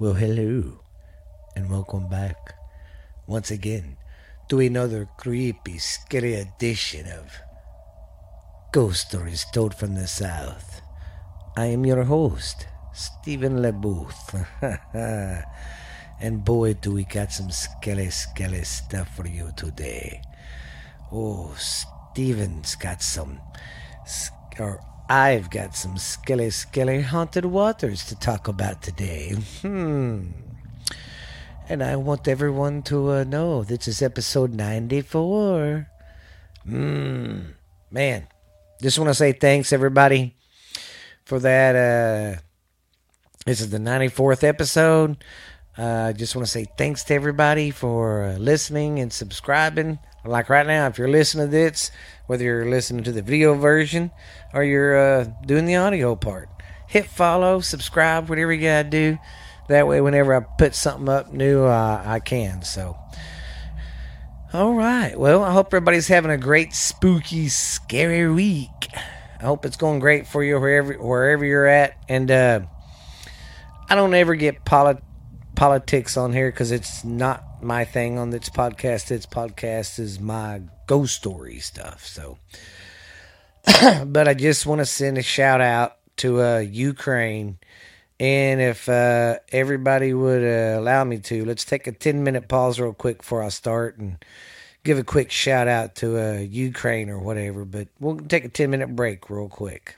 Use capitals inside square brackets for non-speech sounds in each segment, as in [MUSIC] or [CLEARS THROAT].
Well, hello, and welcome back once again to another creepy, scary edition of Ghost Stories Told from the South. I am your host, Stephen LeBooth. [LAUGHS] and boy, do we got some skelly, skelly stuff for you today. Oh, Stephen's got some, or I've got some skilly, skilly haunted waters to talk about today. Hmm. And I want everyone to uh, know this is episode 94. Hmm. Man, just want to say thanks, everybody, for that. Uh, this is the 94th episode. I uh, just want to say thanks to everybody for uh, listening and subscribing. Like right now, if you're listening to this, whether you're listening to the video version or you're uh, doing the audio part. Hit follow, subscribe, whatever you gotta do. That way, whenever I put something up new, uh, I can. So, all right. Well, I hope everybody's having a great, spooky, scary week. I hope it's going great for you wherever wherever you're at. And uh, I don't ever get polit- politics on here because it's not my thing on this podcast. This podcast is my ghost story stuff. So, [CLEARS THROAT] but I just want to send a shout out to uh, Ukraine. And if uh, everybody would uh, allow me to, let's take a 10 minute pause real quick before I start and give a quick shout out to uh, Ukraine or whatever. But we'll take a 10 minute break real quick.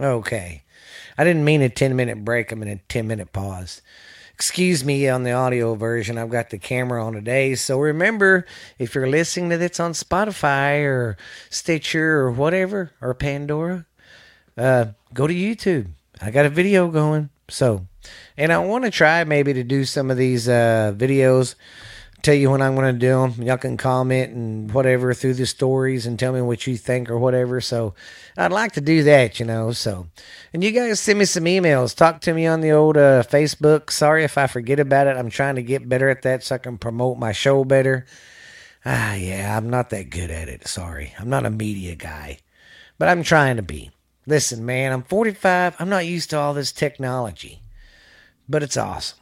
Okay. I didn't mean a 10 minute break. I mean a 10 minute pause. Excuse me on the audio version. I've got the camera on today. So remember, if you're listening to this on Spotify or Stitcher or whatever, or Pandora, uh, go to YouTube. I got a video going. So, and I want to try maybe to do some of these uh, videos tell you when I'm going to do them. Y'all can comment and whatever through the stories and tell me what you think or whatever. So I'd like to do that, you know. So, and you guys send me some emails. Talk to me on the old uh, Facebook. Sorry if I forget about it. I'm trying to get better at that so I can promote my show better. Ah, yeah, I'm not that good at it. Sorry. I'm not a media guy, but I'm trying to be. Listen, man, I'm 45. I'm not used to all this technology, but it's awesome.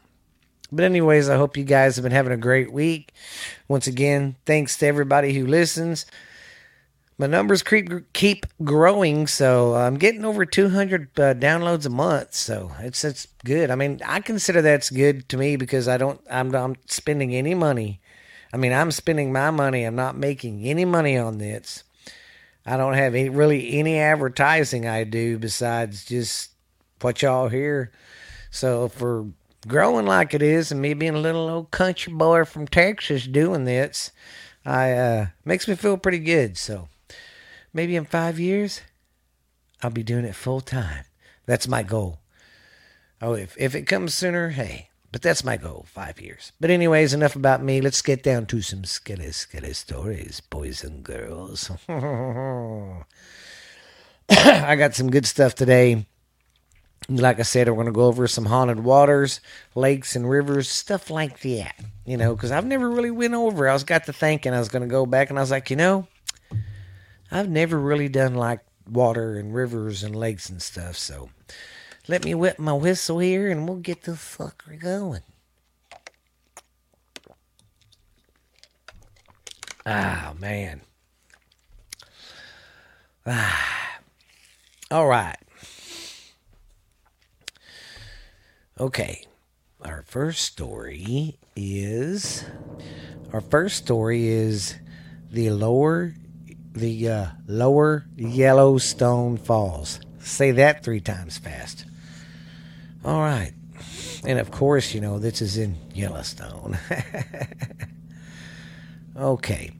But anyways, I hope you guys have been having a great week. Once again, thanks to everybody who listens. My numbers keep keep growing, so I'm getting over 200 uh, downloads a month. So it's it's good. I mean, I consider that's good to me because I don't I'm not spending any money. I mean, I'm spending my money. I'm not making any money on this. I don't have any, really any advertising I do besides just what y'all hear. So for growing like it is, and me being a little old country boy from Texas doing this, I uh, makes me feel pretty good. So maybe in five years, I'll be doing it full time. That's my goal. Oh, if if it comes sooner, hey. But that's my goal, five years. But anyways, enough about me. Let's get down to some sketty, sketty stories, boys and girls. [LAUGHS] I got some good stuff today like I said, we're going to go over some haunted waters, lakes, and rivers, stuff like that. You know, because I've never really went over. I was got to thinking I was going to go back, and I was like, you know, I've never really done like water and rivers and lakes and stuff. So let me whip my whistle here, and we'll get the fucker going. Ah, man. Ah. All right. Okay. Our first story is our first story is the lower the uh, lower Yellowstone Falls. Say that three times fast. All right. And of course, you know, this is in Yellowstone. [LAUGHS] okay.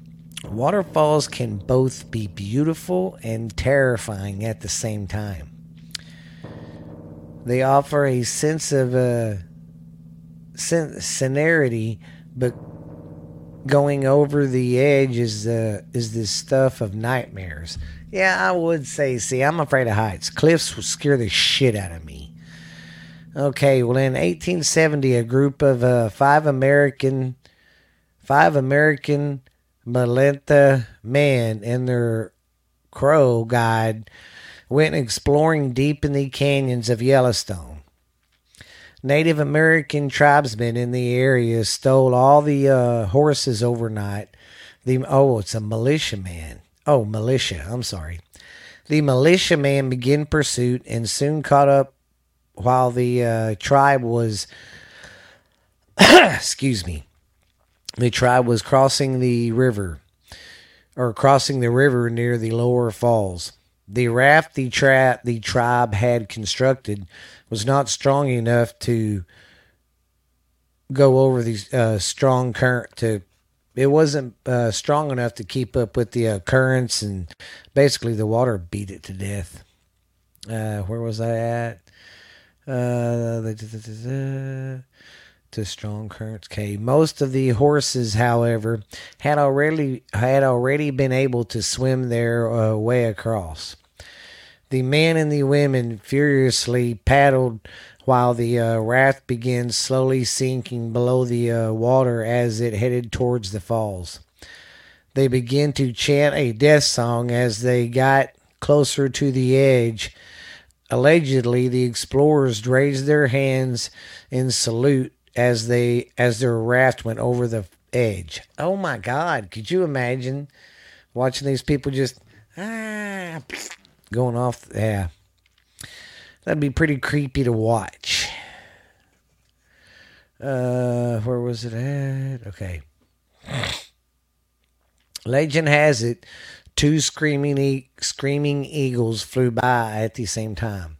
Waterfalls can both be beautiful and terrifying at the same time. They offer a sense of uh, scenerity, but going over the edge is uh, is this stuff of nightmares. Yeah, I would say. See, I'm afraid of heights. Cliffs will scare the shit out of me. Okay, well, in 1870, a group of uh, five American, five American Malenta men and their Crow guide went exploring deep in the canyons of Yellowstone. Native American tribesmen in the area stole all the uh, horses overnight. The oh, it's a militiaman. Oh, militia. I'm sorry. The militiaman began pursuit and soon caught up while the uh, tribe was [COUGHS] excuse me the tribe was crossing the river or crossing the river near the lower falls the raft the trap the tribe had constructed was not strong enough to go over the uh, strong current to it wasn't uh, strong enough to keep up with the uh, currents and basically the water beat it to death. Uh, where was i at? Uh, to strong currents. Okay. Most of the horses, however, had already had already been able to swim their uh, way across. The men and the women furiously paddled while the uh, raft began slowly sinking below the uh, water as it headed towards the falls. They began to chant a death song as they got closer to the edge Allegedly, the explorers raised their hands in salute as they as their raft went over the edge. Oh my God! Could you imagine watching these people just ah, going off? Yeah, that'd be pretty creepy to watch. Uh, where was it at? Okay. Legend has it two screaming e- screaming eagles flew by at the same time.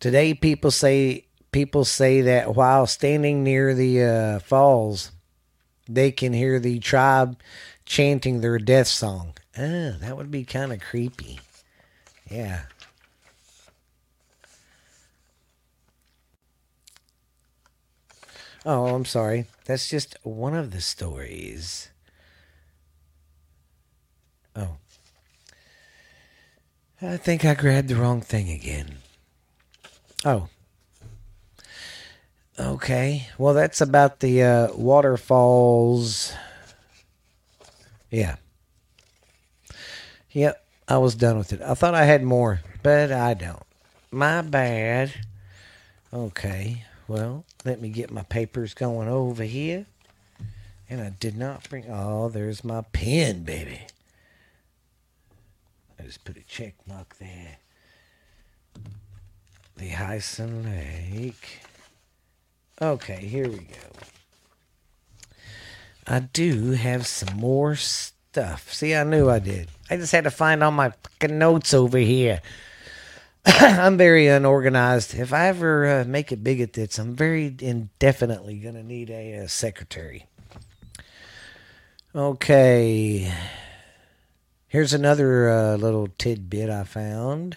Today, people say people say that while standing near the uh, falls, they can hear the tribe chanting their death song. Ah, that would be kind of creepy. Yeah. Oh, I'm sorry. That's just one of the stories. Oh. I think I grabbed the wrong thing again. Oh. Okay. Well, that's about the uh, waterfalls. Yeah. Yep. I was done with it. I thought I had more, but I don't. My bad. Okay. Well, let me get my papers going over here. And I did not bring. Oh, there's my pen, baby. I just put a check mark there. The Hyson Lake. Okay, here we go. I do have some more stuff. See, I knew I did. I just had to find all my notes over here. [COUGHS] I'm very unorganized. If I ever uh, make it big at this, I'm very indefinitely going to need a, a secretary. Okay. Here's another uh, little tidbit I found.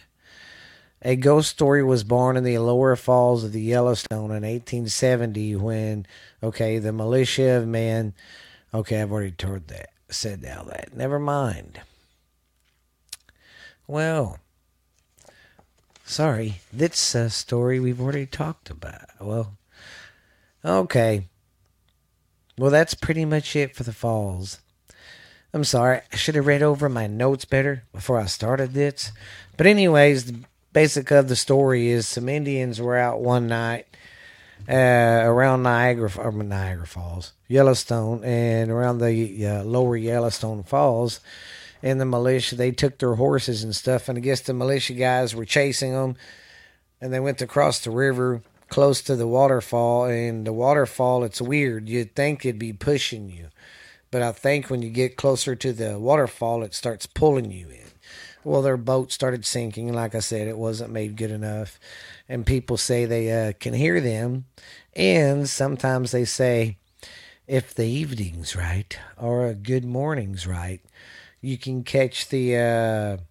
A ghost story was born in the lower falls of the Yellowstone in 1870 when, okay, the militia of men. Okay, I've already told that, said all that. Never mind. Well, sorry, that's a uh, story we've already talked about. Well, okay. Well, that's pretty much it for the falls. I'm sorry, I should have read over my notes better before I started this. But, anyways, basic of the story is some Indians were out one night uh, around Niagara, or Niagara Falls, Yellowstone, and around the uh, lower Yellowstone Falls. And the militia, they took their horses and stuff, and I guess the militia guys were chasing them, and they went across the river close to the waterfall. And the waterfall, it's weird. You'd think it'd be pushing you but I think when you get closer to the waterfall, it starts pulling you in. Well, their boat started sinking. Like I said, it wasn't made good enough. And people say they uh, can hear them. And sometimes they say, if the evening's right or a good morning's right, you can catch the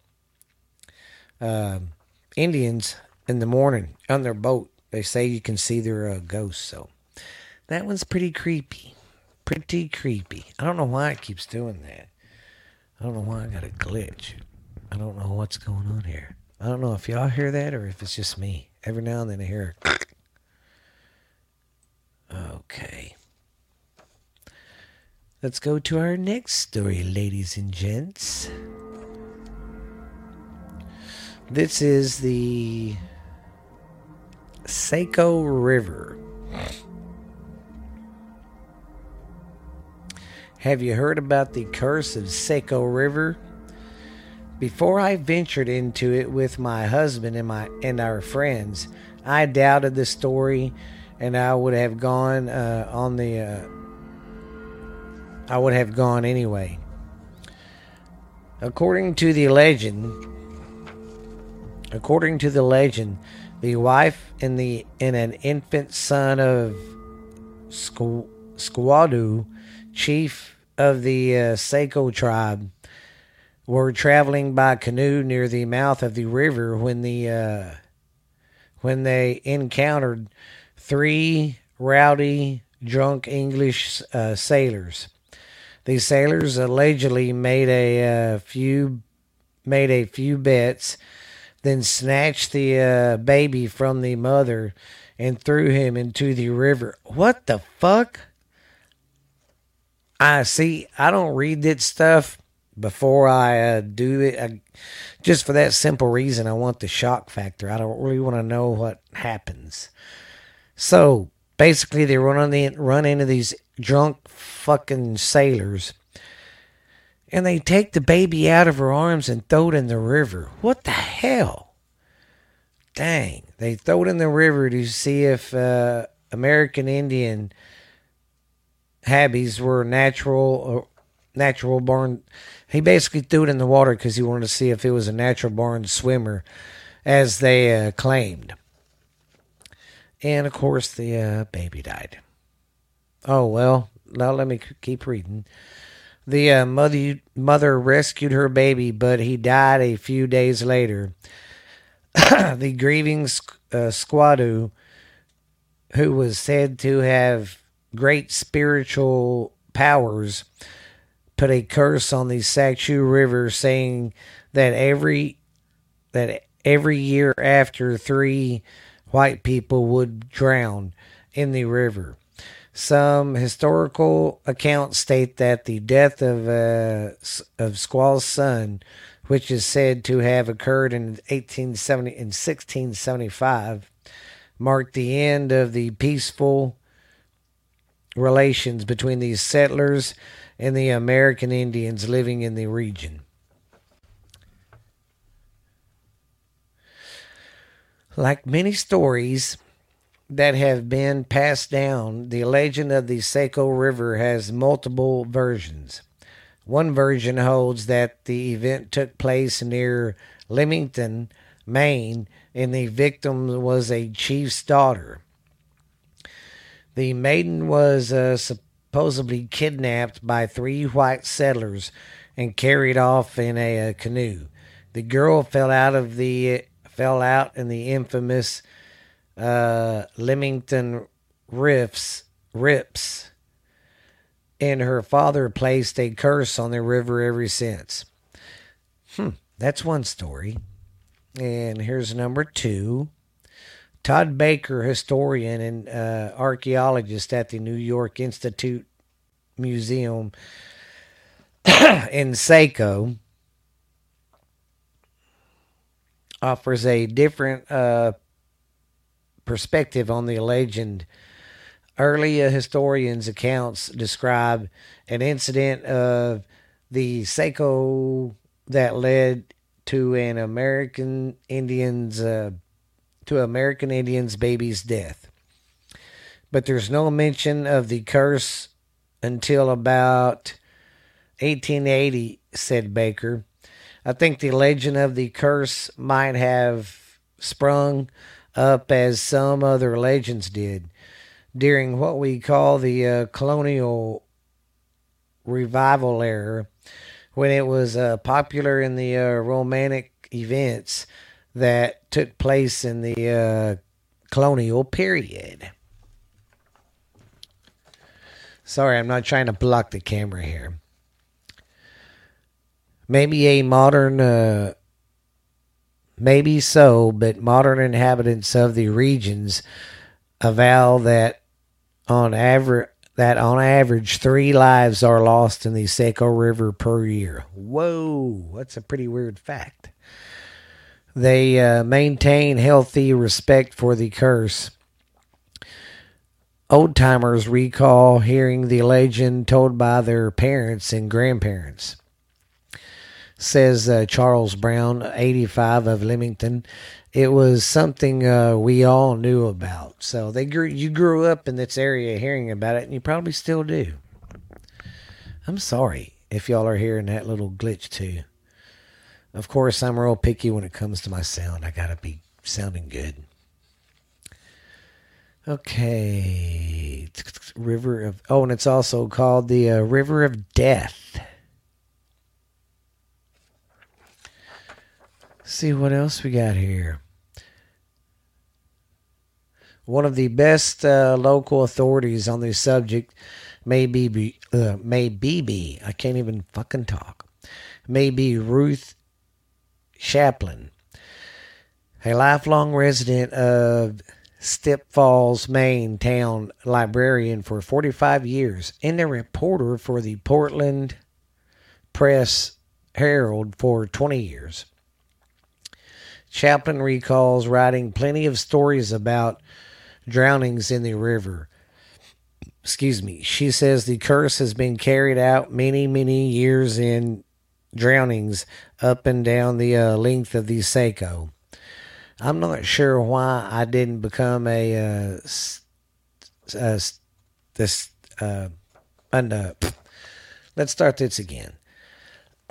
uh, uh, Indians in the morning on their boat. They say you can see their uh, ghosts. So that one's pretty creepy pretty creepy. I don't know why it keeps doing that. I don't know why I got a glitch. I don't know what's going on here. I don't know if y'all hear that or if it's just me. Every now and then I hear a [LAUGHS] Okay. Let's go to our next story, ladies and gents. This is the Saco River. Have you heard about the curse of Saco River? Before I ventured into it with my husband and my and our friends, I doubted the story, and I would have gone uh, on the. Uh, I would have gone anyway. According to the legend, according to the legend, the wife and the and an infant son of Squando, chief of the uh, Saco tribe, were traveling by canoe near the mouth of the river when the uh, when they encountered three rowdy, drunk English uh, sailors. These sailors allegedly made a uh, few made a few bets, then snatched the uh, baby from the mother and threw him into the river. What the fuck? I see. I don't read that stuff before I uh, do it. I, just for that simple reason, I want the shock factor. I don't really want to know what happens. So basically, they run on the run into these drunk fucking sailors, and they take the baby out of her arms and throw it in the river. What the hell? Dang! They throw it in the river to see if uh, American Indian habbies were natural uh, natural born he basically threw it in the water because he wanted to see if it was a natural born swimmer, as they uh, claimed. And of course, the uh, baby died. Oh, well, now let me keep reading. The uh, mother, mother rescued her baby, but he died a few days later. [COUGHS] the grieving uh, Squando, who was said to have great spiritual powers, put a curse on the Saco River, saying that every that every year after three white people would drown in the river. Some historical accounts state that the death of uh, of Squaw's son, which is said to have occurred in 1870 in 1675, marked the end of the peaceful relations between these settlers and the American Indians living in the region. Like many stories that have been passed down, the legend of the Saco River has multiple versions. One version holds that the event took place near Limington, Maine, and the victim was a chief's daughter. The maiden was uh, supposedly kidnapped by three white settlers and carried off in a, a canoe. The girl fell out of the fell out in the infamous uh, Limington Riffs rips, and her father placed a curse on the river ever since. Hmm, that's one story. And here's number two. Todd Baker, historian and uh, archaeologist at the New York Institute Museum in Saco, offers a different uh, perspective on the legend. Early uh, historians' accounts describe an incident of the Saco that led to an American Indian's uh, to American Indians' baby's death. But there's no mention of the curse until about 1880, said Baker. I think the legend of the curse might have sprung up as some other legends did during what we call the uh, colonial revival era, when it was uh, popular in the uh, romantic events that took place in the uh, colonial period. Sorry, I'm not trying to block the camera here. Maybe a modern, uh, maybe so, but modern inhabitants of the regions avow that on average that on average three lives are lost in the Saco River per year. Whoa, that's a pretty weird fact. They uh, maintain healthy respect for the curse. Old timers recall hearing the legend told by their parents and grandparents. Says uh, Charles Brown, 85 of Limington. It was something uh, we all knew about. So they grew, you grew up in this area hearing about it, and you probably still do. I'm sorry if y'all are hearing that little glitch too. Of course, I'm real picky when it comes to my sound. I gotta be sounding good. Okay, River of oh, and it's also called the uh, River of Death. see what else we got here. One of the best uh, local authorities on the subject may be uh, may be I can't even fucking talk. May be Ruth Chaplin, a lifelong resident of Step Falls, Maine town librarian for 45 years and a reporter for the Portland Press Herald for 20 years. Chaplin recalls writing plenty of stories about drownings in the river. Excuse me. She says the curse has been carried out many, many years in drownings up and down the uh, length of the Saco. I'm not sure why I didn't become a uh, uh this uh, and uh, let's start this again.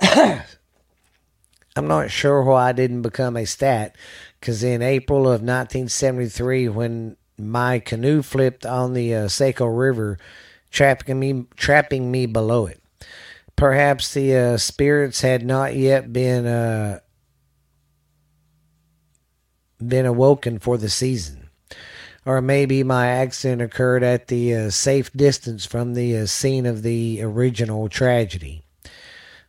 [COUGHS] I'm not sure why I didn't become a stat, because in April of 1973, when my canoe flipped on the uh, Saco River, trapping me trapping me below it. Perhaps the uh, spirits had not yet been uh, been awoken for the season. Or maybe my accident occurred at the uh, safe distance from the uh, scene of the original tragedy.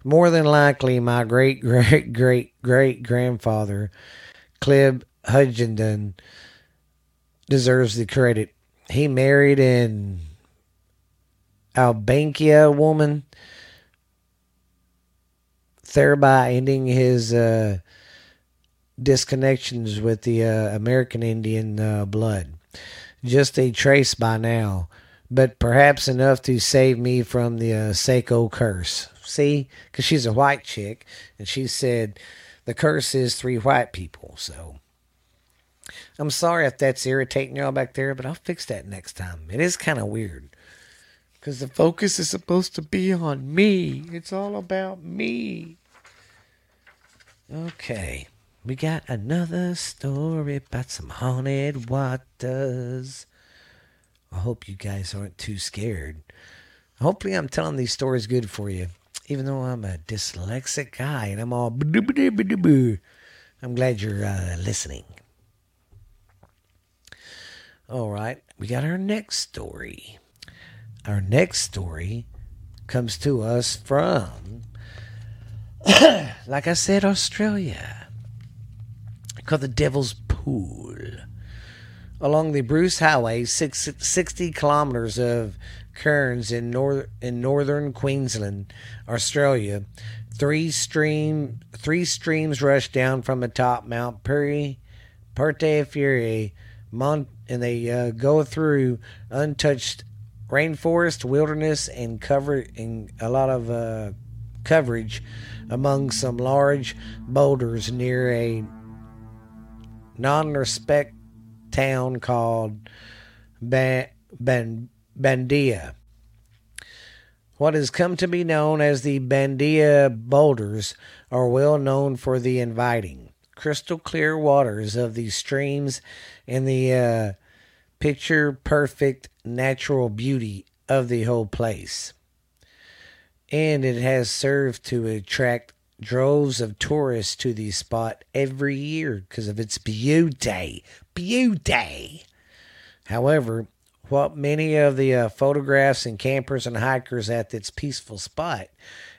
More than likely, my great [LAUGHS] great great great grandfather, Clib Hudgendon, deserves the credit. He married an Albankia woman, thereby ending his uh, disconnections with the uh, American Indian uh, blood. Just a trace by now, but perhaps enough to save me from the uh, Saco curse. See, because she's a white chick, and she said the curse is three white people. So I'm sorry if that's irritating y'all back there, but I'll fix that next time. It is kind of weird because the focus is supposed to be on me. It's all about me. Okay. We got another story about some haunted waters. I hope you guys aren't too scared. Hopefully, I'm telling these stories good for you, even though I'm a dyslexic guy and I'm all. I'm glad you're uh, listening. All right, we got our next story. Our next story comes to us from, [COUGHS] like I said, Australia called the Devil's Pool. Along the Bruce Highway, six, 60 kilometers of cairns in, nor- in northern Queensland, Australia, three stream three streams rush down from atop Mount Peri, Perte Fury, Mont, and they uh, go through untouched rainforest, wilderness, and cover and a lot of uh, coverage among some large boulders near a non-respect town called Ban- Ban- Bandia. What has come to be known as the Bandia boulders are well known for the inviting, crystal clear waters of these streams and the uh, picture perfect natural beauty of the whole place. And it has served to attract droves of tourists to the spot every year because of its beauty. Beauty. However, what many of the uh, photographs and campers and hikers at its peaceful spot,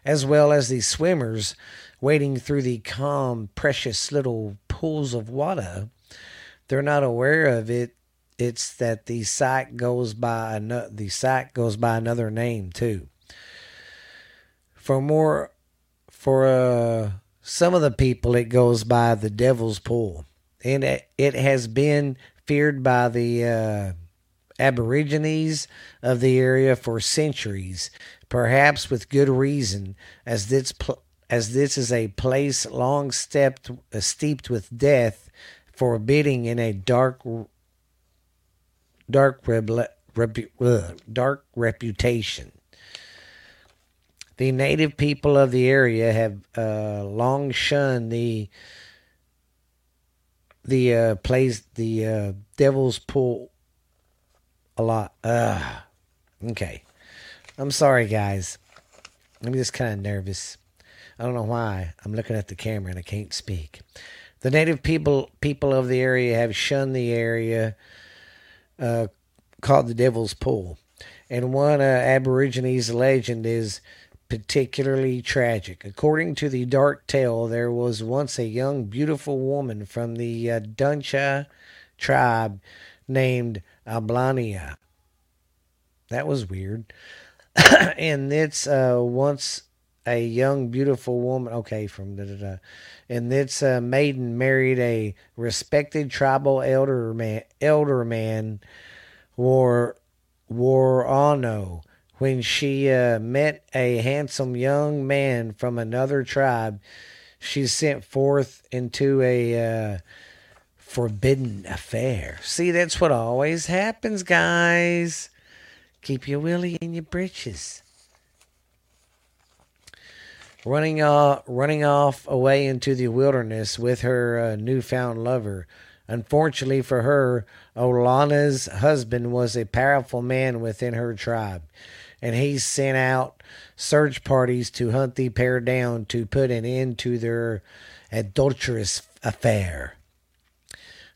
as well as the swimmers wading through the calm, precious little pools of water, they're not aware of it. It's that the site goes by the site goes by another name too. For more for uh, some of the people it goes by the Devil's Pool, and it, it has been feared by the uh, Aborigines of the area for centuries, perhaps with good reason, as this pl- as this is a place long stepped uh, steeped with death, forbidding in a dark dark repu- dark reputation. The native people of the area have uh, long shunned the the uh, place the uh, Devil's Pool a lot. Okay, I'm sorry, guys. I'm just kind of nervous. I don't know why. I'm looking at the camera and I can't speak. The native people people of the area have shunned the area uh, called the Devil's Pool, and one uh, Aborigines legend is particularly tragic. According to the dark tale, there was once a young, beautiful woman from the uh, Duncha tribe named Ablania. That was weird. [COUGHS] and it's uh, once a young, beautiful woman. Okay, from da da da. And this uh, maiden married a respected tribal elder man, elder man, War Warano. When she uh, met a handsome young man from another tribe, she sent forth into a uh, forbidden affair. See, that's what always happens, guys. Keep your willy in your britches running off, running off away into the wilderness with her uh, newfound lover. Unfortunately for her, Olana's husband was a powerful man within her tribe, and he sent out search parties to hunt the pair down to put an end to their adulterous affair.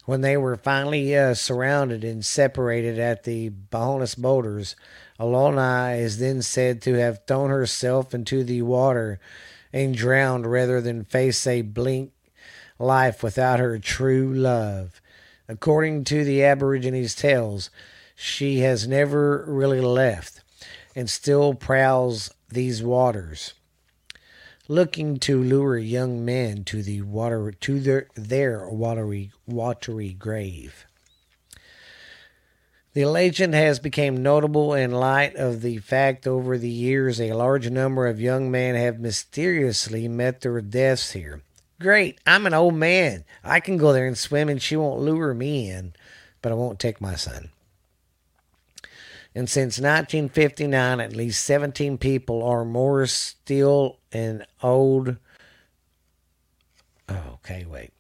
When they were finally uh, surrounded and separated at the Bahonas boulders, Alona is then said to have thrown herself into the water and drowned rather than face a blink life without her true love. According to the Aborigines' tales, she has never really left and still prowls these waters looking to lure young men to the water to their their watery watery grave. The legend has become notable in light of the fact over the years a large number of young men have mysteriously met their deaths here. Great, I'm an old man. I can go there and swim and she won't lure me in, but I won't take my son. And since 1959, at least 17 people or more still in old. Oh, okay, wait.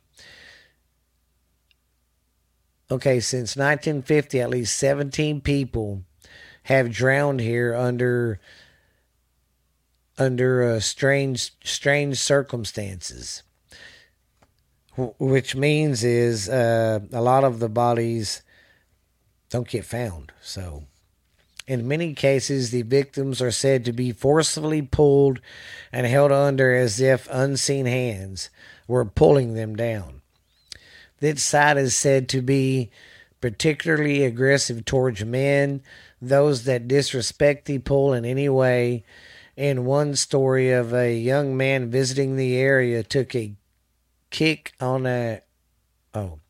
Okay, since 1950, at least 17 people have drowned here under under uh, strange strange circumstances. Which means is uh, a lot of the bodies don't get found. So in many cases, the victims are said to be forcibly pulled and held under as if unseen hands were pulling them down. This side is said to be particularly aggressive towards men, those that disrespect the pull in any way. In one story of a young man visiting the area took a kick on a oh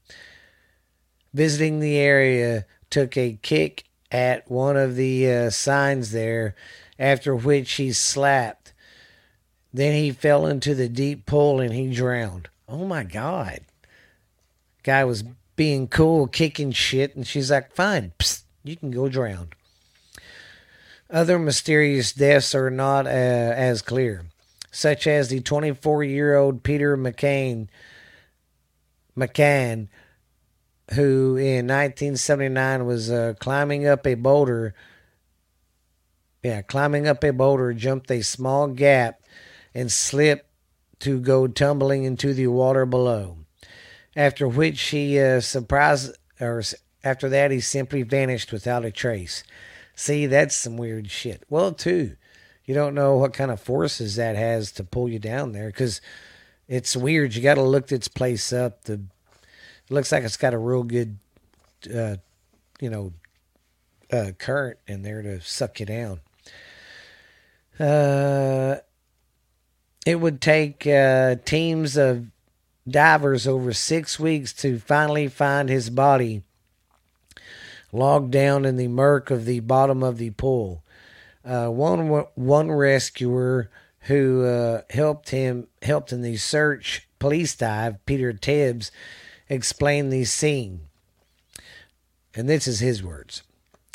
visiting the area took a kick at one of the uh, signs there, after which he slapped. Then he fell into the deep pool and he drowned. Oh my God. Guy was being cool, kicking shit, and she's like, fine, psst, you can go drown. Other mysterious deaths are not uh, as clear, such as the 24 year old Peter McCain, McCann, who in 1979 was uh, climbing up a boulder. Yeah, climbing up a boulder, jumped a small gap and slipped to go tumbling into the water below. After which he uh, surprised, or after that, he simply vanished without a trace. See, that's some weird shit. Well, too, you don't know what kind of forces that has to pull you down there because it's weird. You got to look this place up. The it looks like it's got a real good, uh, you know, uh, current in there to suck you down. Uh, it would take uh, teams of divers over six weeks to finally find his body logged down in the murk of the bottom of the pool. Uh, one one rescuer who uh, helped him helped in the search police dive, Peter Tibbs, explained the scene. And this is his words.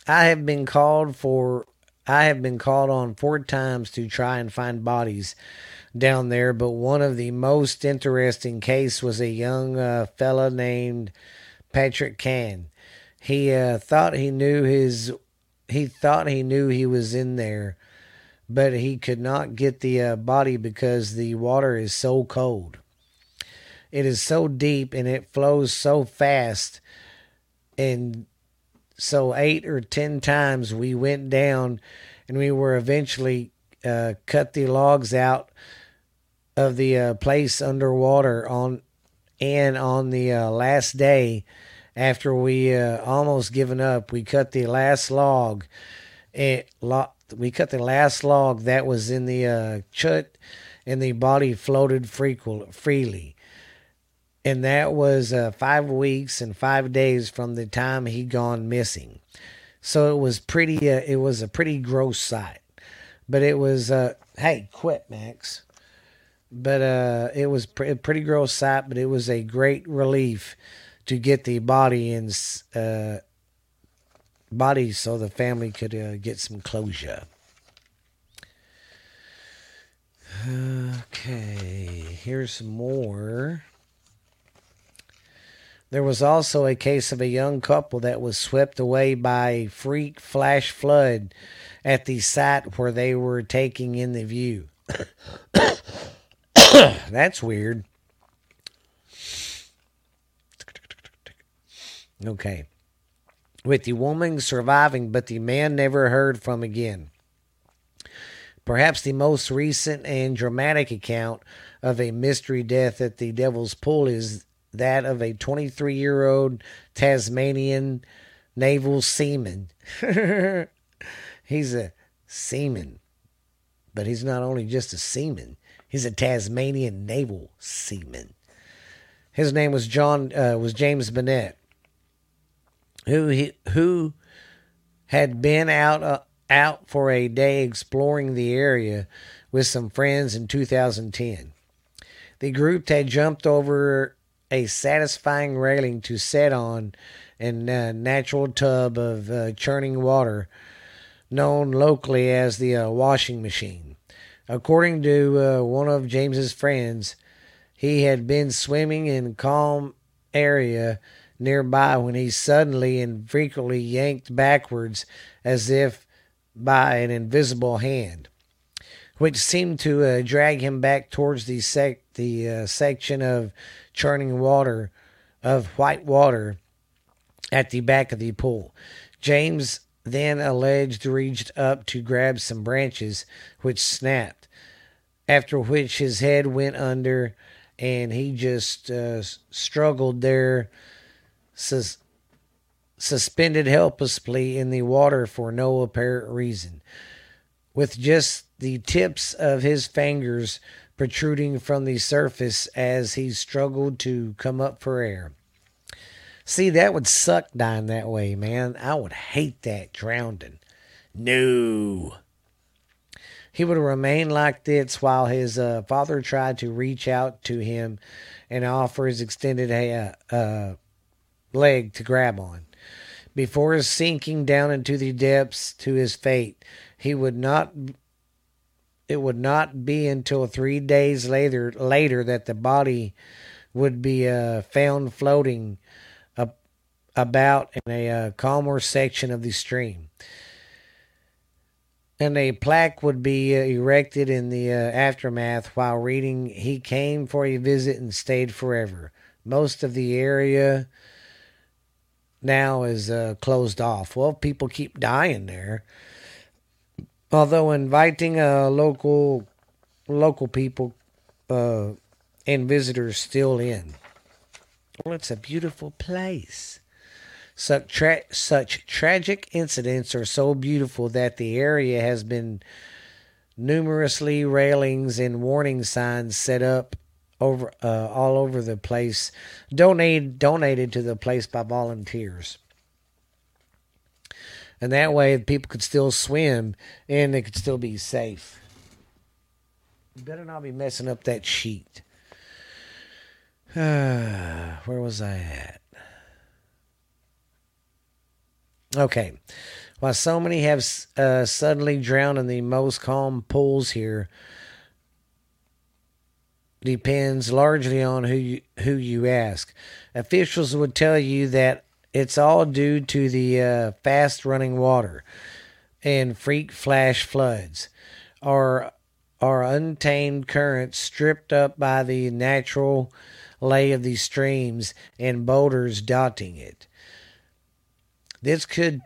I have been called for I have been called on four times to try and find bodies down there, but one of the most interesting case was a young uh, fella named Patrick Can. He uh, thought he knew his he thought he knew he was in there, but he could not get the uh, body because the water is so cold. It is so deep and it flows so fast. And so eight or ten times we went down and we were eventually uh, cut the logs out of the uh, place underwater on and on the uh, last day after we uh, almost given up we cut the last log. And lo- we cut the last log that was in the uh, chut and the body floated freely and that was uh, five weeks and five days from the time he gone missing. So it was pretty. Uh, it was a pretty gross sight, but it was. Uh, hey, quit, Max. But uh, it was a pretty gross sight, but it was a great relief to get the body in uh, body so the family could uh, get some closure. Okay, here's some more. There was also a case of a young couple that was swept away by a freak flash flood at the site where they were taking in the view. [COUGHS] That's weird. Okay. With the woman surviving, but the man never heard from again. Perhaps the most recent and dramatic account of a mystery death at the Devil's Pool is that of a 23 year old Tasmanian naval seaman. [LAUGHS] he's a seaman, but he's not only just a seaman, he's a Tasmanian naval seaman. His name was John uh, was James Bennett, who he, who had been out uh, out for a day exploring the area with some friends in 2010. The group had jumped over a satisfying railing to set on and a natural tub of uh, churning water known locally as the uh, washing machine. According to uh, one of James's friends, he had been swimming in calm area nearby when he suddenly and frequently yanked backwards as if by an invisible hand, which seemed to uh, drag him back towards the sec- the uh, section of churning water of white water at the back of the pool. James then alleged reached up to grab some branches, which snapped, after which his head went under and he just uh, struggled there, sus- suspended helplessly in the water for no apparent reason, with just the tips of his fingers protruding from the surface as he struggled to come up for air. See, that would suck dying that way, man. I would hate that drowning. No. He would remain like this while his uh, father tried to reach out to him and offer his extended uh, uh, leg to grab on. Before sinking down into the depths to his fate, he would not it would not be until three days later later that the body would be uh, found floating up, about in a uh, calmer section of the stream. And a plaque would be uh, erected in the uh, aftermath while reading, He came for a visit and stayed forever. Most of the area now is uh, closed off. Well, people keep dying there although inviting local local people uh, and visitors still in. Well, it's a beautiful place. Such, tra- such tragic incidents are so beautiful that the area has been numerously railings and warning signs set up over uh, all over the place, donated donated to the place by volunteers. And that way, people could still swim and they could still be safe. You better not be messing up that sheet. [SIGHS] Where was I at? Okay. While so many have uh, suddenly drowned in the most calm pools here, depends largely on who you, who you ask. Officials would tell you that it's all due to the uh, fast running water and freak flash floods, or or untamed currents stripped up by the natural lay of these streams and boulders dotting it. This could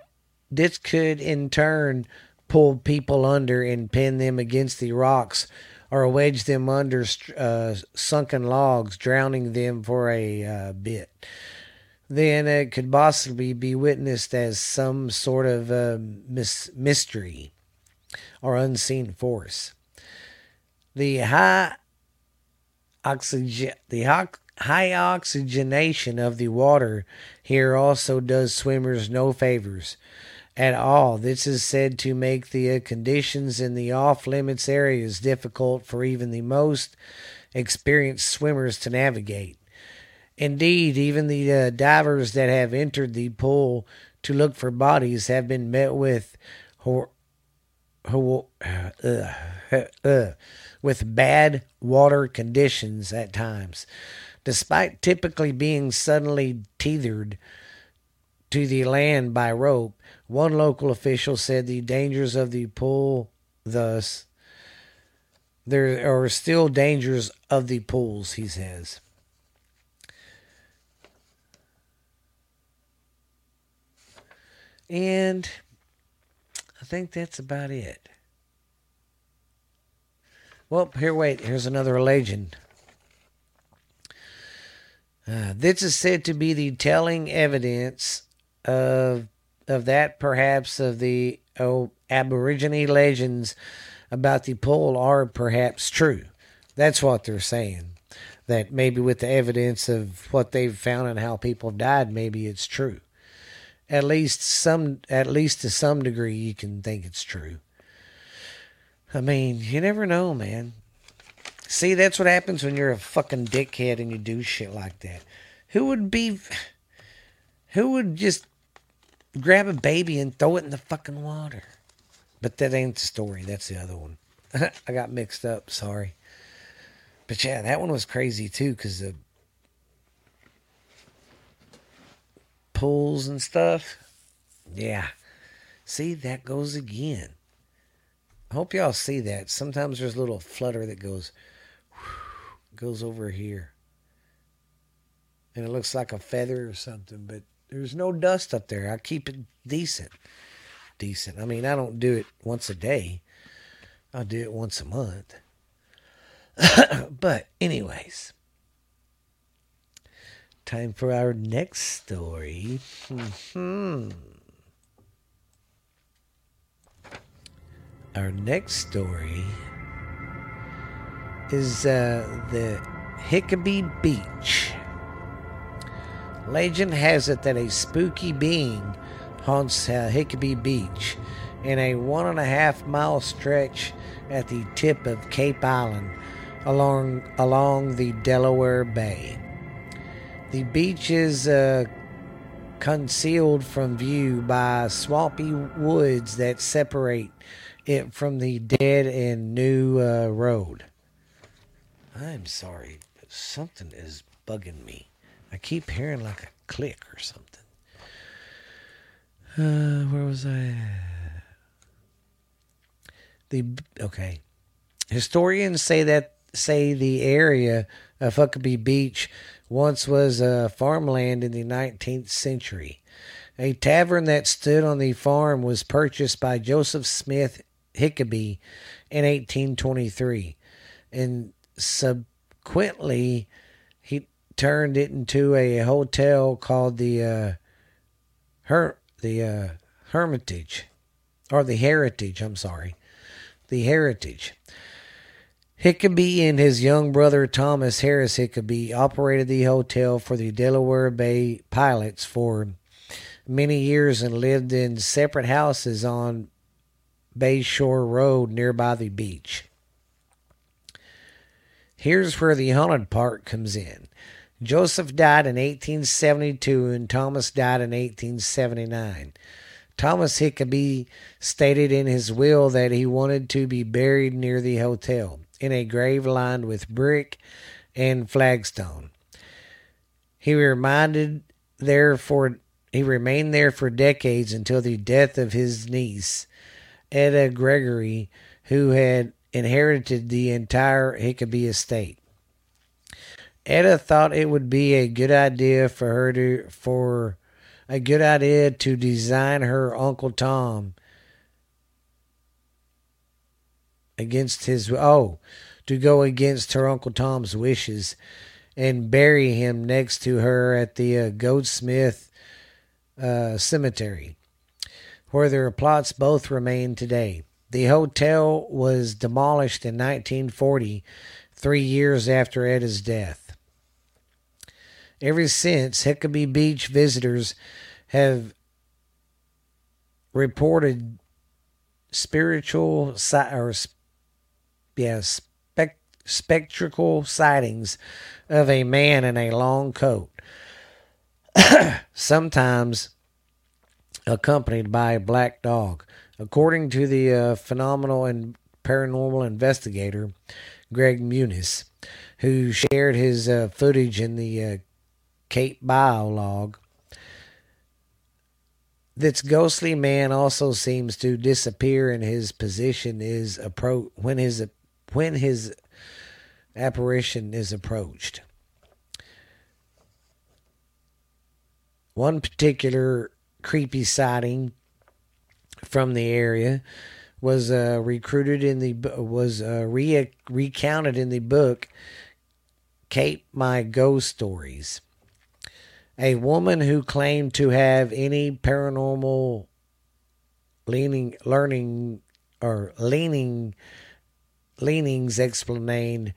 this could in turn pull people under and pin them against the rocks or wedge them under uh, sunken logs, drowning them for a uh, bit. Then it could possibly be witnessed as some sort of uh, mis- mystery or unseen force. The high oxygen, the high oxygenation of the water here also does swimmers no favors at all. This is said to make the uh, conditions in the off limits areas difficult for even the most experienced swimmers to navigate. Indeed, even the uh, divers that have entered the pool to look for bodies have been met with hor- hor- uh, uh, with bad water conditions at times. Despite typically being suddenly tethered to the land by rope, one local official said the dangers of the pool, thus, there are still dangers of the pools, he says. And I think that's about it. Well, here, wait, here's another legend. Uh, this is said to be the telling evidence of of that, perhaps of the oh, Aborigine legends about the pole are perhaps true. That's what they're saying. That maybe with the evidence of what they've found and how people have died, maybe it's true. At least some, at least to some degree, you can think it's true. I mean, you never know, man. See, that's what happens when you're a fucking dickhead and you do shit like that. Who would be, who would just grab a baby and throw it in the fucking water? But that ain't the story. That's the other one. [LAUGHS] I got mixed up. Sorry. But yeah, that one was crazy too because the pools and stuff. Yeah. See, that goes again. I hope y'all see that. Sometimes there's a little flutter that goes goes over here. And it looks like a feather or something, but there's no dust up there. I keep it decent. Decent. I mean, I don't do it once a day. I do it once a month. [COUGHS] but anyways, time for our next story. hmm Our next story is uh, the Hickabee Beach. Legend has it that a spooky being haunts uh, Hickabee Beach in a one and a half mile stretch at the tip of Cape Island along along the Delaware Bay. The beach is uh, concealed from view by swampy woods that separate it from the dead and new uh, road. I'm sorry, but something is bugging me. I keep hearing like a click or something. Uh, where was I? The okay. Historians say that say the area of Huckabee Beach once was a farmland in the 19th century. A tavern that stood on the farm was purchased by Joseph Smith Hickabee in 1823, and subsequently he turned it into a hotel called the uh, Her the uh, Hermitage or the Heritage. I'm sorry, the heritage. Hickabee and his young brother Thomas Harris Hickabee operated the hotel for the Delaware Bay pilots for many years and lived in separate houses on Bayshore Road nearby the beach. Here's where the haunted part comes in. Joseph died in 1872 and Thomas died in 1879. Thomas Hickabee stated in his will that he wanted to be buried near the hotel in a grave lined with brick and flagstone. He reminded he remained there for decades until the death of his niece, Etta Gregory, who had inherited the entire Hickabee estate. Etta thought it would be a good idea for her to for a good idea to design her Uncle Tom against his oh to go against her Uncle Tom's wishes and bury him next to her at the uh, Goldsmith uh, Cemetery, where their plots both remain today. The hotel was demolished in 1940, three years after Etta's death. Ever since, Hickabee Beach visitors have reported spiritual or yeah, spec, sightings of a man in a long coat, [COUGHS] sometimes accompanied by a black dog. According to the uh, phenomenal and paranormal investigator Greg Muniz, who shared his uh, footage in the uh, Cape Bio log, this ghostly man also seems to disappear and his position is appro- when his when his apparition is approached. One particular creepy sighting from the area was uh, recruited in the was uh, re- recounted in the book Cape May Ghost Stories. A woman who claimed to have any paranormal leaning learning or leaning leanings explained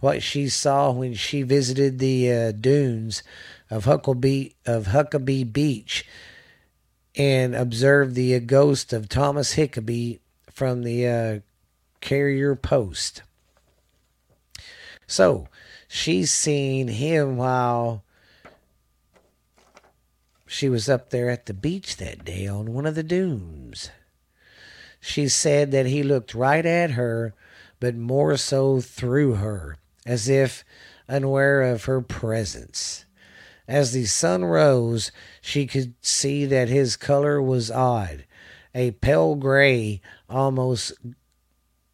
what she saw when she visited the uh, dunes of Huckabee of Huckabee Beach and observed the uh, ghost of Thomas Hickabee from the uh, carrier post. So she's seen him while she was up there at the beach that day on one of the dunes. She said that he looked right at her, but more so through her, as if unaware of her presence. As the sun rose, she could see that his color was odd, a pale gray, almost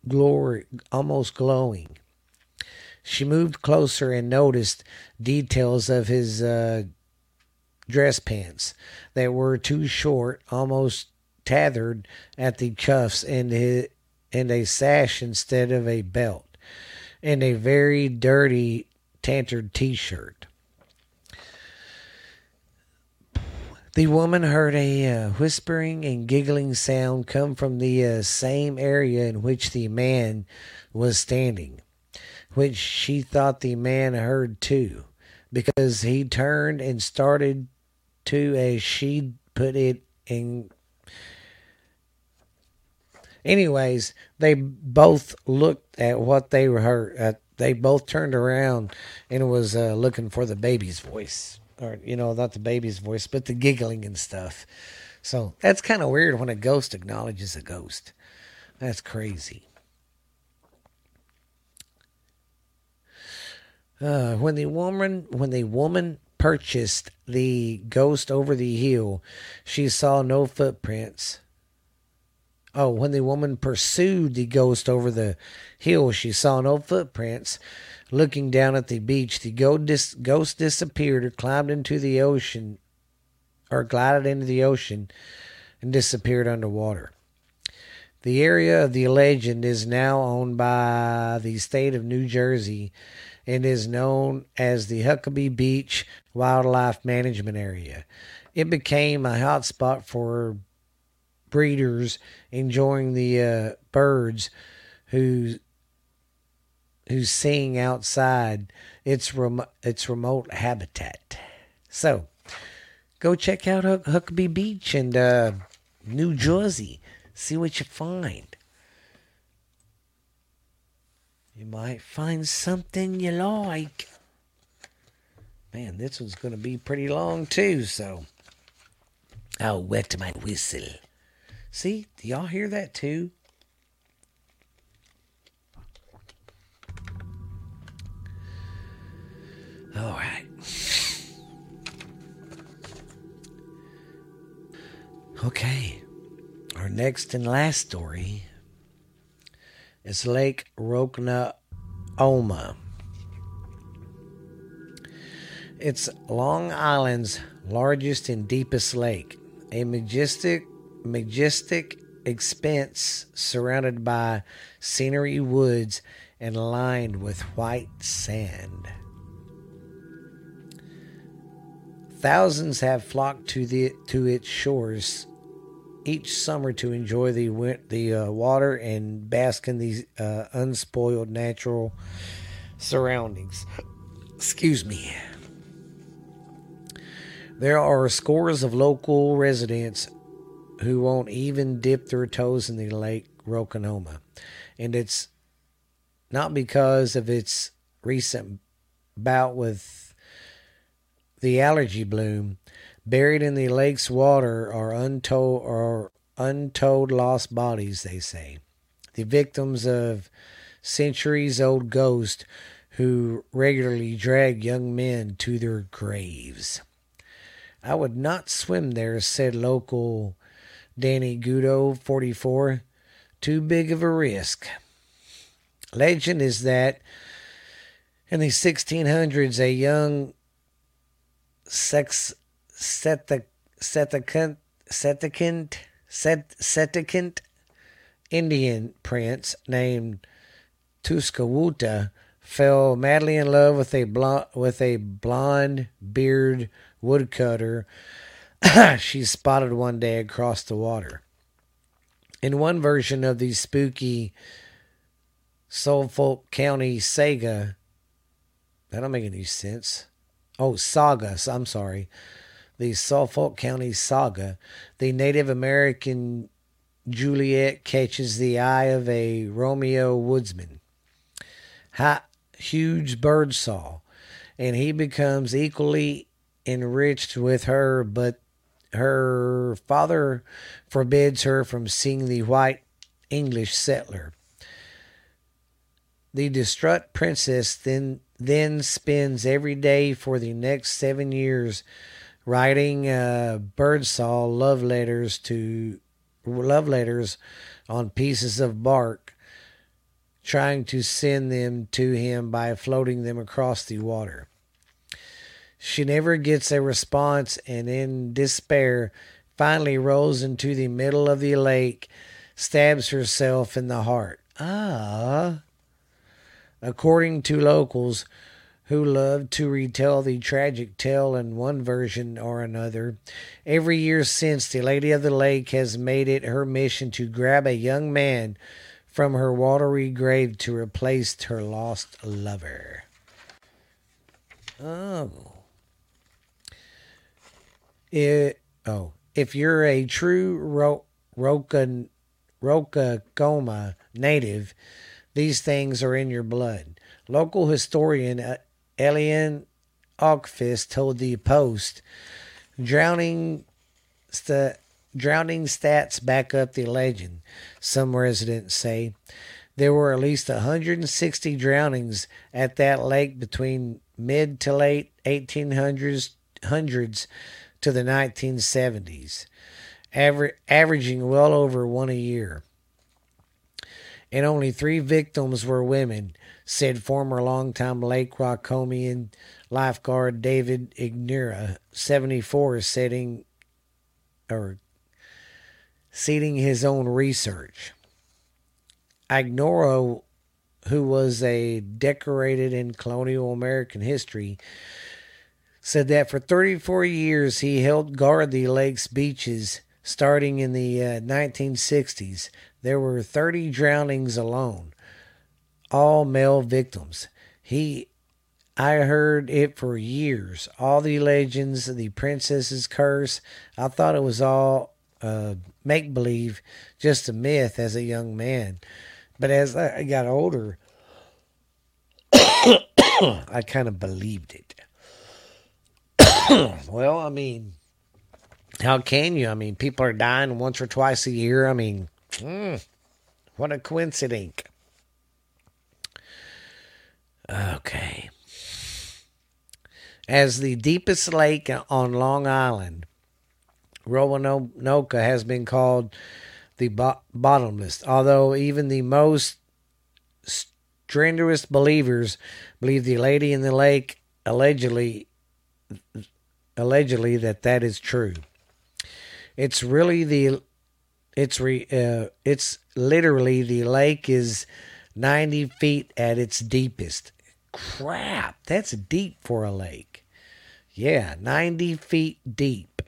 glory, almost glowing. She moved closer and noticed details of his uh, dress pants that were too short, almost tethered at the cuffs, and his, and a sash instead of a belt, and a very dirty tattered T-shirt. The woman heard a uh, whispering and giggling sound come from the uh, same area in which the man was standing, which she thought the man heard too, because he turned and started to, as she put it, in. Anyways, they both looked at what they heard. Uh, they both turned around and was uh, looking for the baby's voice or you know, not the baby's voice, but the giggling and stuff. So that's kind of weird when a ghost acknowledges a ghost. That's crazy. Uh, when the woman when the woman purchased the ghost over the hill, she saw no footprints. Oh, when the woman pursued the ghost over the hill, she saw no footprints. Looking down at the beach, the ghost disappeared or climbed into the ocean or glided into the ocean and disappeared underwater. The area of the legend is now owned by the state of New Jersey and is known as the Huckabee Beach Wildlife Management Area. It became a hotspot for breeders enjoying the uh, birds who who's seeing outside its rem- its remote habitat. So, go check out Huck- Huckabee Beach and uh, New Jersey. See what you find. You might find something you like. Man, this one's going to be pretty long too, so I'll wet my whistle. See, do y'all hear that too? All right. Okay. Our next and last story is Lake Ronkonkoma. It's Long Island's largest and deepest lake, a majestic, majestic expanse surrounded by scenery woods and lined with white sand. Thousands have flocked to the to its shores each summer to enjoy the the uh, water and bask in these uh, unspoiled natural surroundings. Excuse me. There are scores of local residents who won't even dip their toes in the lake Ronkonkoma, and it's not because of its recent bout with the algae bloom Buried in the lake's water are untold or untold lost bodies, they say. The victims of centuries old ghosts who regularly drag young men to their graves. I would not swim there, said local Danny Gudo, 44. Too big of a risk. Legend is that in the 1600s, a young sex Setauket, Setauket, Setauket Indian prince named Tuscawuta fell madly in love with a blonde, with a blonde beard woodcutter [CLEARS THROAT] she spotted one day across the water. In one version of the spooky Suffolk County saga, that don't make any sense. Oh, saga. I'm sorry the Suffolk County saga, the Native American Juliet catches the eye of a Romeo woodsman. Hot, Hugh Birdsall, and he becomes equally enriched with her, but her father forbids her from seeing the white English settler. The distraught princess then then spends every day for the next seven years writing uh, Birdsall love letters to love letters on pieces of bark, trying to send them to him by floating them across the water. She never gets a response and, in despair, finally rolls into the middle of the lake, stabs herself in the heart. Ah. According to locals, who love to retell the tragic tale in one version or another. Every year since, the Lady of the Lake has made it her mission to grab a young man from her watery grave to replace her lost lover. Oh. It, oh. If you're a true Ro- Roka, Ronkonkoma native, these things are in your blood. Local historian uh, Elian Ogfist told the Post, drowning, st- drowning stats back up the legend, some residents say. There were at least 160 drownings at that lake between mid to late 1800s hundreds to the 1970s, aver- averaging well over one a year. And only three victims were women, said former longtime Lake Ronkonkoma lifeguard David Igneri, 74, setting or seating his own research. Igneri, who was a decorated in colonial American history, said that for 34 years he helped guard the lake's beaches starting in the uh, 1960s. There were 30 drownings alone. all male victims. He I heard it for years. All the legends, the princess's curse. I thought it was all uh, make believe, just a myth as a young man. But as I got older, [COUGHS] I kind of believed it. [COUGHS] well, I mean, how can you? I mean, people are dying once or twice a year. I mean, mm, what a coincidence. Okay. As the deepest lake on Long Island, Roanoke has been called the bo- bottomless, although even the most strenuous believers believe the lady in the lake allegedly allegedly that that is true. It's really the it's re, uh, it's literally the lake is 90 feet at its deepest. Crap, that's deep for a lake. Yeah, 90 feet deep.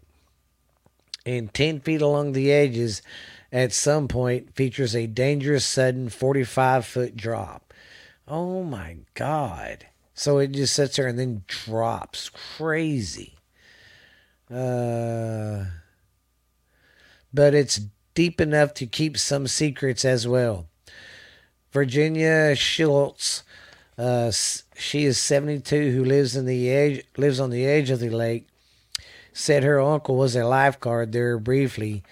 And 10 feet along the edges at some point features a dangerous sudden 45 foot drop. Oh my God. So it just sits there and then drops. Crazy. Uh, but it's deep enough to keep some secrets as well. Virginia Schultz, uh, she is 72, who lives in the edge, lives on the edge of the lake, said her uncle was a lifeguard there briefly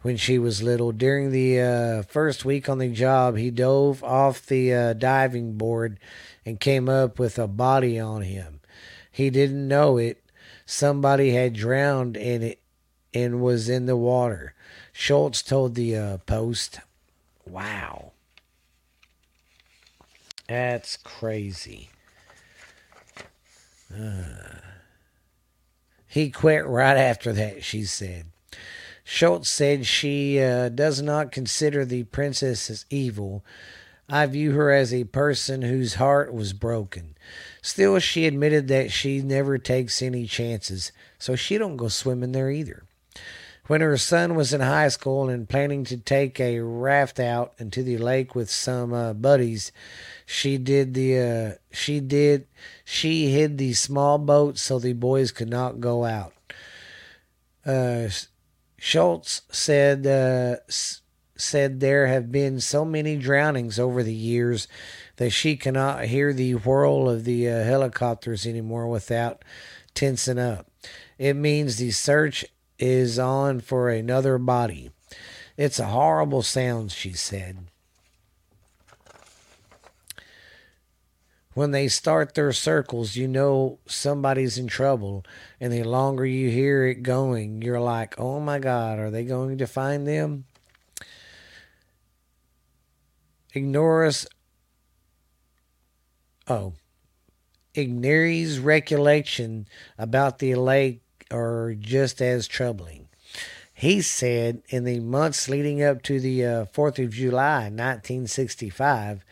when she was little. During the uh, first week on the job, he dove off the uh, diving board and came up with a body on him. He didn't know it. Somebody had drowned in it and was in the water. Schultz told the uh, Post, Wow. That's crazy. Uh, [SIGHS] he quit right after that, she said. Schultz said she uh, does not consider the princess as evil. I view her as a person whose heart was broken. Still, she admitted that she never takes any chances, so she don't go swimming there either. When her son was in high school and planning to take a raft out into the lake with some uh, buddies, she did the uh, she did she hid the small boat so the boys could not go out. Uh, Schultz said uh, said there have been so many drownings over the years that she cannot hear the whirl of the uh, helicopters anymore without tensing up. It means the search is on for another body. It's a horrible sound, she said. When they start their circles, you know somebody's in trouble, and the longer you hear it going, you're like, oh my God, are they going to find them? Ignorus. Oh. Igneri's recollection about the lake are just as troubling. He said in the months leading up to the uh, 4th of July 1965,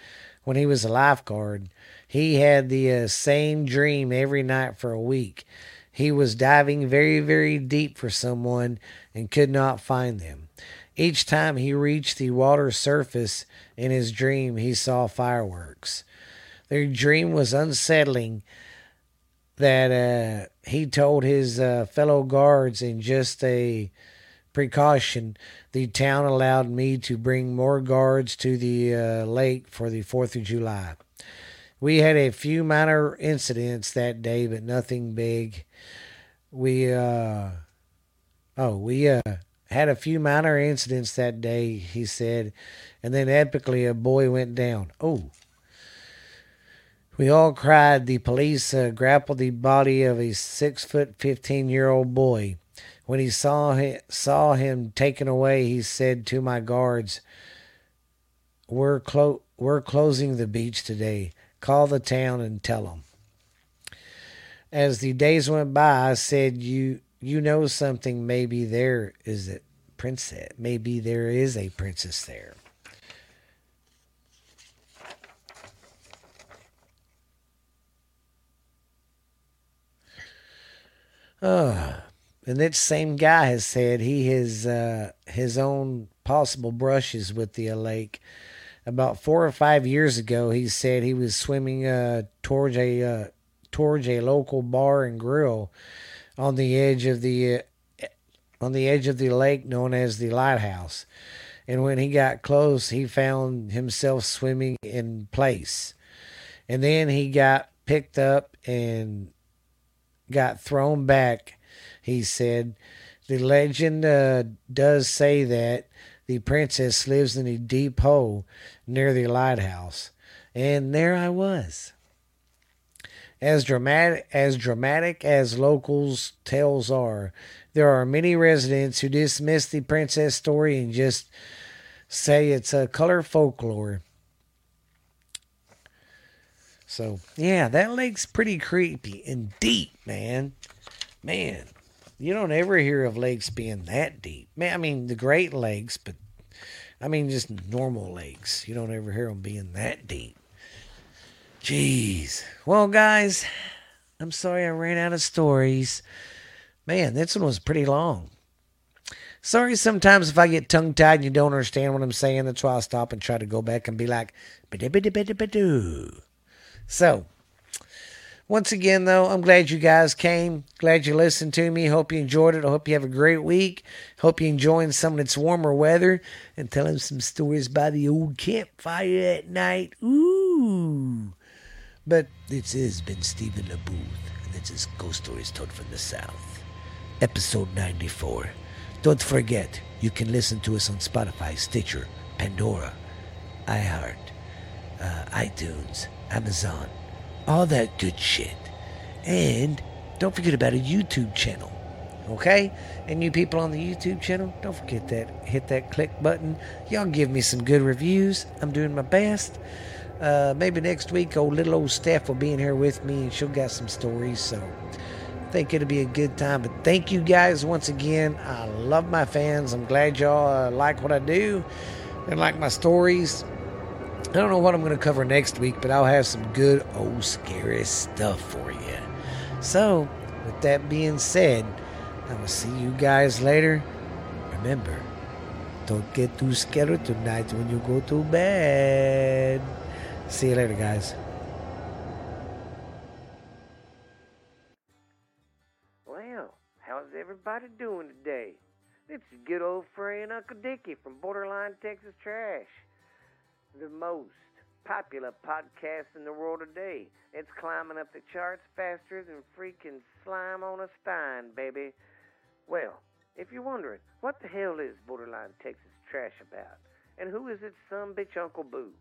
when he was a lifeguard, he had the uh, same dream every night for a week. He was diving very, very deep for someone and could not find them. Each time he reached the water surface in his dream, he saw fireworks. Their dream was unsettling that uh, he told his uh, fellow guards in just a precaution, the town allowed me to bring more guards to the uh, lake for the 4th of July. We had a few minor incidents that day, but nothing big. We, uh, oh, we, uh, had a few minor incidents that day, he said, and then epically a boy went down. Oh, we all cried. The police uh, grappled the body of a six foot, 15 year old boy. When he saw, him, saw him taken away, he said to my guards, we're, clo- we're closing the beach today. Call the town and tell them. As the days went by, I said, You you know something maybe there is a princess maybe there is a princess there Uh, and that same guy has said he has uh, his own possible brushes with the lake. about four or five years ago, he said he was swimming uh, towards a uh, towards a local bar and grill on the edge of the uh, on the edge of the lake known as the lighthouse. And when he got close, he found himself swimming in place. And then he got picked up and got thrown back. He said, The legend uh, does say that the princess lives in a deep hole near the lighthouse. And there I was. As dramatic as dramatic as locals' tales are, there are many residents who dismiss the princess story and just say it's a color folklore. So yeah, that lake's pretty creepy and deep, man. Man, you don't ever hear of lakes being that deep. Man, I mean the Great Lakes, but I mean just normal lakes. You don't ever hear them being that deep. Jeez. Well, guys, I'm sorry I ran out of stories. Man, this one was pretty long. Sorry sometimes if I get tongue tied and you don't understand what I'm saying. That's why I'll stop and try to go back and be like, so, once again, though, I'm glad you guys came. Glad you listened to me. Hope you enjoyed it. I hope you have a great week. Hope you're enjoying some of its warmer weather and telling some stories by the old campfire at night. Ooh. But this has been Stephen LeBooth, and this is Ghost Stories Told from the South, episode 94. Don't forget, you can listen to us on Spotify, Stitcher, Pandora, iHeart, uh, iTunes, Amazon, all that good shit. And don't forget about a YouTube channel. Okay? And you people on the YouTube channel, don't forget that. Hit that click button. Y'all give me some good reviews. I'm doing my best. Uh, maybe next week, old little old Steph will be in here with me, and she'll got some stories. So I think it'll be a good time. But thank you guys once again. I love my fans. I'm glad y'all uh, like what I do and like my stories. I don't know what I'm going to cover next week, but I'll have some good old scary stuff for you. So, with that being said, I will see you guys later. Remember, don't get too scared tonight when you go to bed. See you later, guys. Well, how's everybody doing today? It's your good old friend Uncle Dickie from Borderline Texas Trash, the most popular podcast in the world today. It's climbing up the charts faster than freaking slime on a stein, baby. Well, if you're wondering, what the hell is Borderline Texas Trash about? And who is its son bitch Uncle Boo?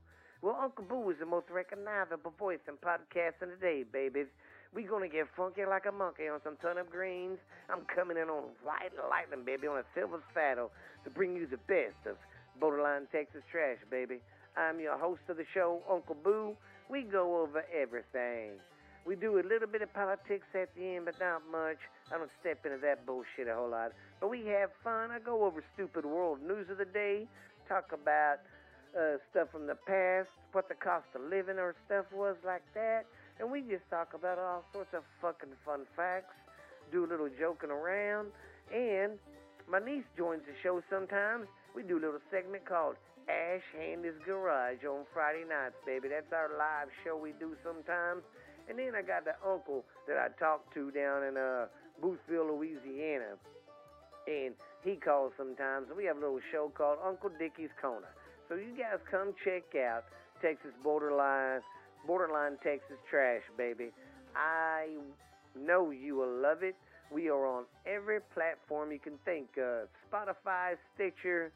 Well, Uncle Boo is the most recognizable voice in podcasting today, babies. We gonna get funky like a monkey on some turnip greens. I'm coming in on white lightning, baby, on a silver saddle to bring you the best of borderline Texas trash, baby. I'm your host of the show, Uncle Boo. We go over everything. We do a little bit of politics at the end, but not much. I don't step into that bullshit a whole lot. But we have fun. I go over stupid world news of the day, talk about uh, stuff from the past, what the cost of living or stuff was like that, and we just talk about all sorts of fucking fun facts, do a little joking around, and my niece joins the show sometimes. We do a little segment called Ash Handy's Garage on Friday nights, baby. That's our live show we do sometimes. And then I got the uncle that I talked to down in uh, Boothville, Louisiana. And he calls sometimes. We have a little show called Uncle Dickie's Corner. So you guys come check out Texas Borderline, Borderline Texas Trash, baby. I know you will love it. We are on every platform you can think of Spotify, Stitcher,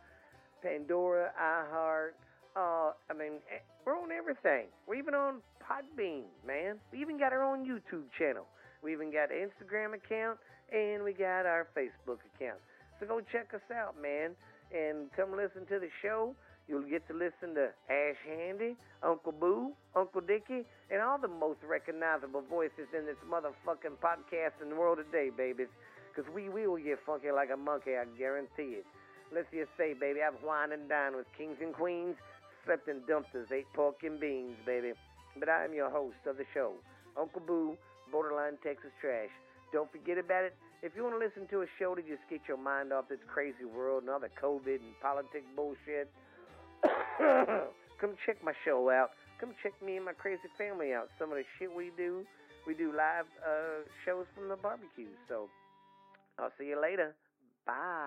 Pandora, iHeart. Uh, I mean, eh, we're on everything. We're even on Podbean, man. We even got our own YouTube channel. We even got an Instagram account, and we got our Facebook account. So go check us out, man, and come listen to the show. You'll get to listen to Ash Handy, Uncle Boo, Uncle Dickie, and all the most recognizable voices in this motherfucking podcast in the world today, babies. Because we will get funky like a monkey, I guarantee it. Let's just say, baby, I've whined and dined with kings and queens, slept in dumpsters, ate pork and beans, baby. But I am your host of the show, Uncle Boo, Borderline Texas Trash. Don't forget about it. If you want to listen to a show to just get your mind off this crazy world and all the COVID and politics bullshit, [LAUGHS] Come check my show out. Come check me and my crazy family out. Some of the shit we do. We do live uh, shows from the barbecue. So I'll see you later. Bye.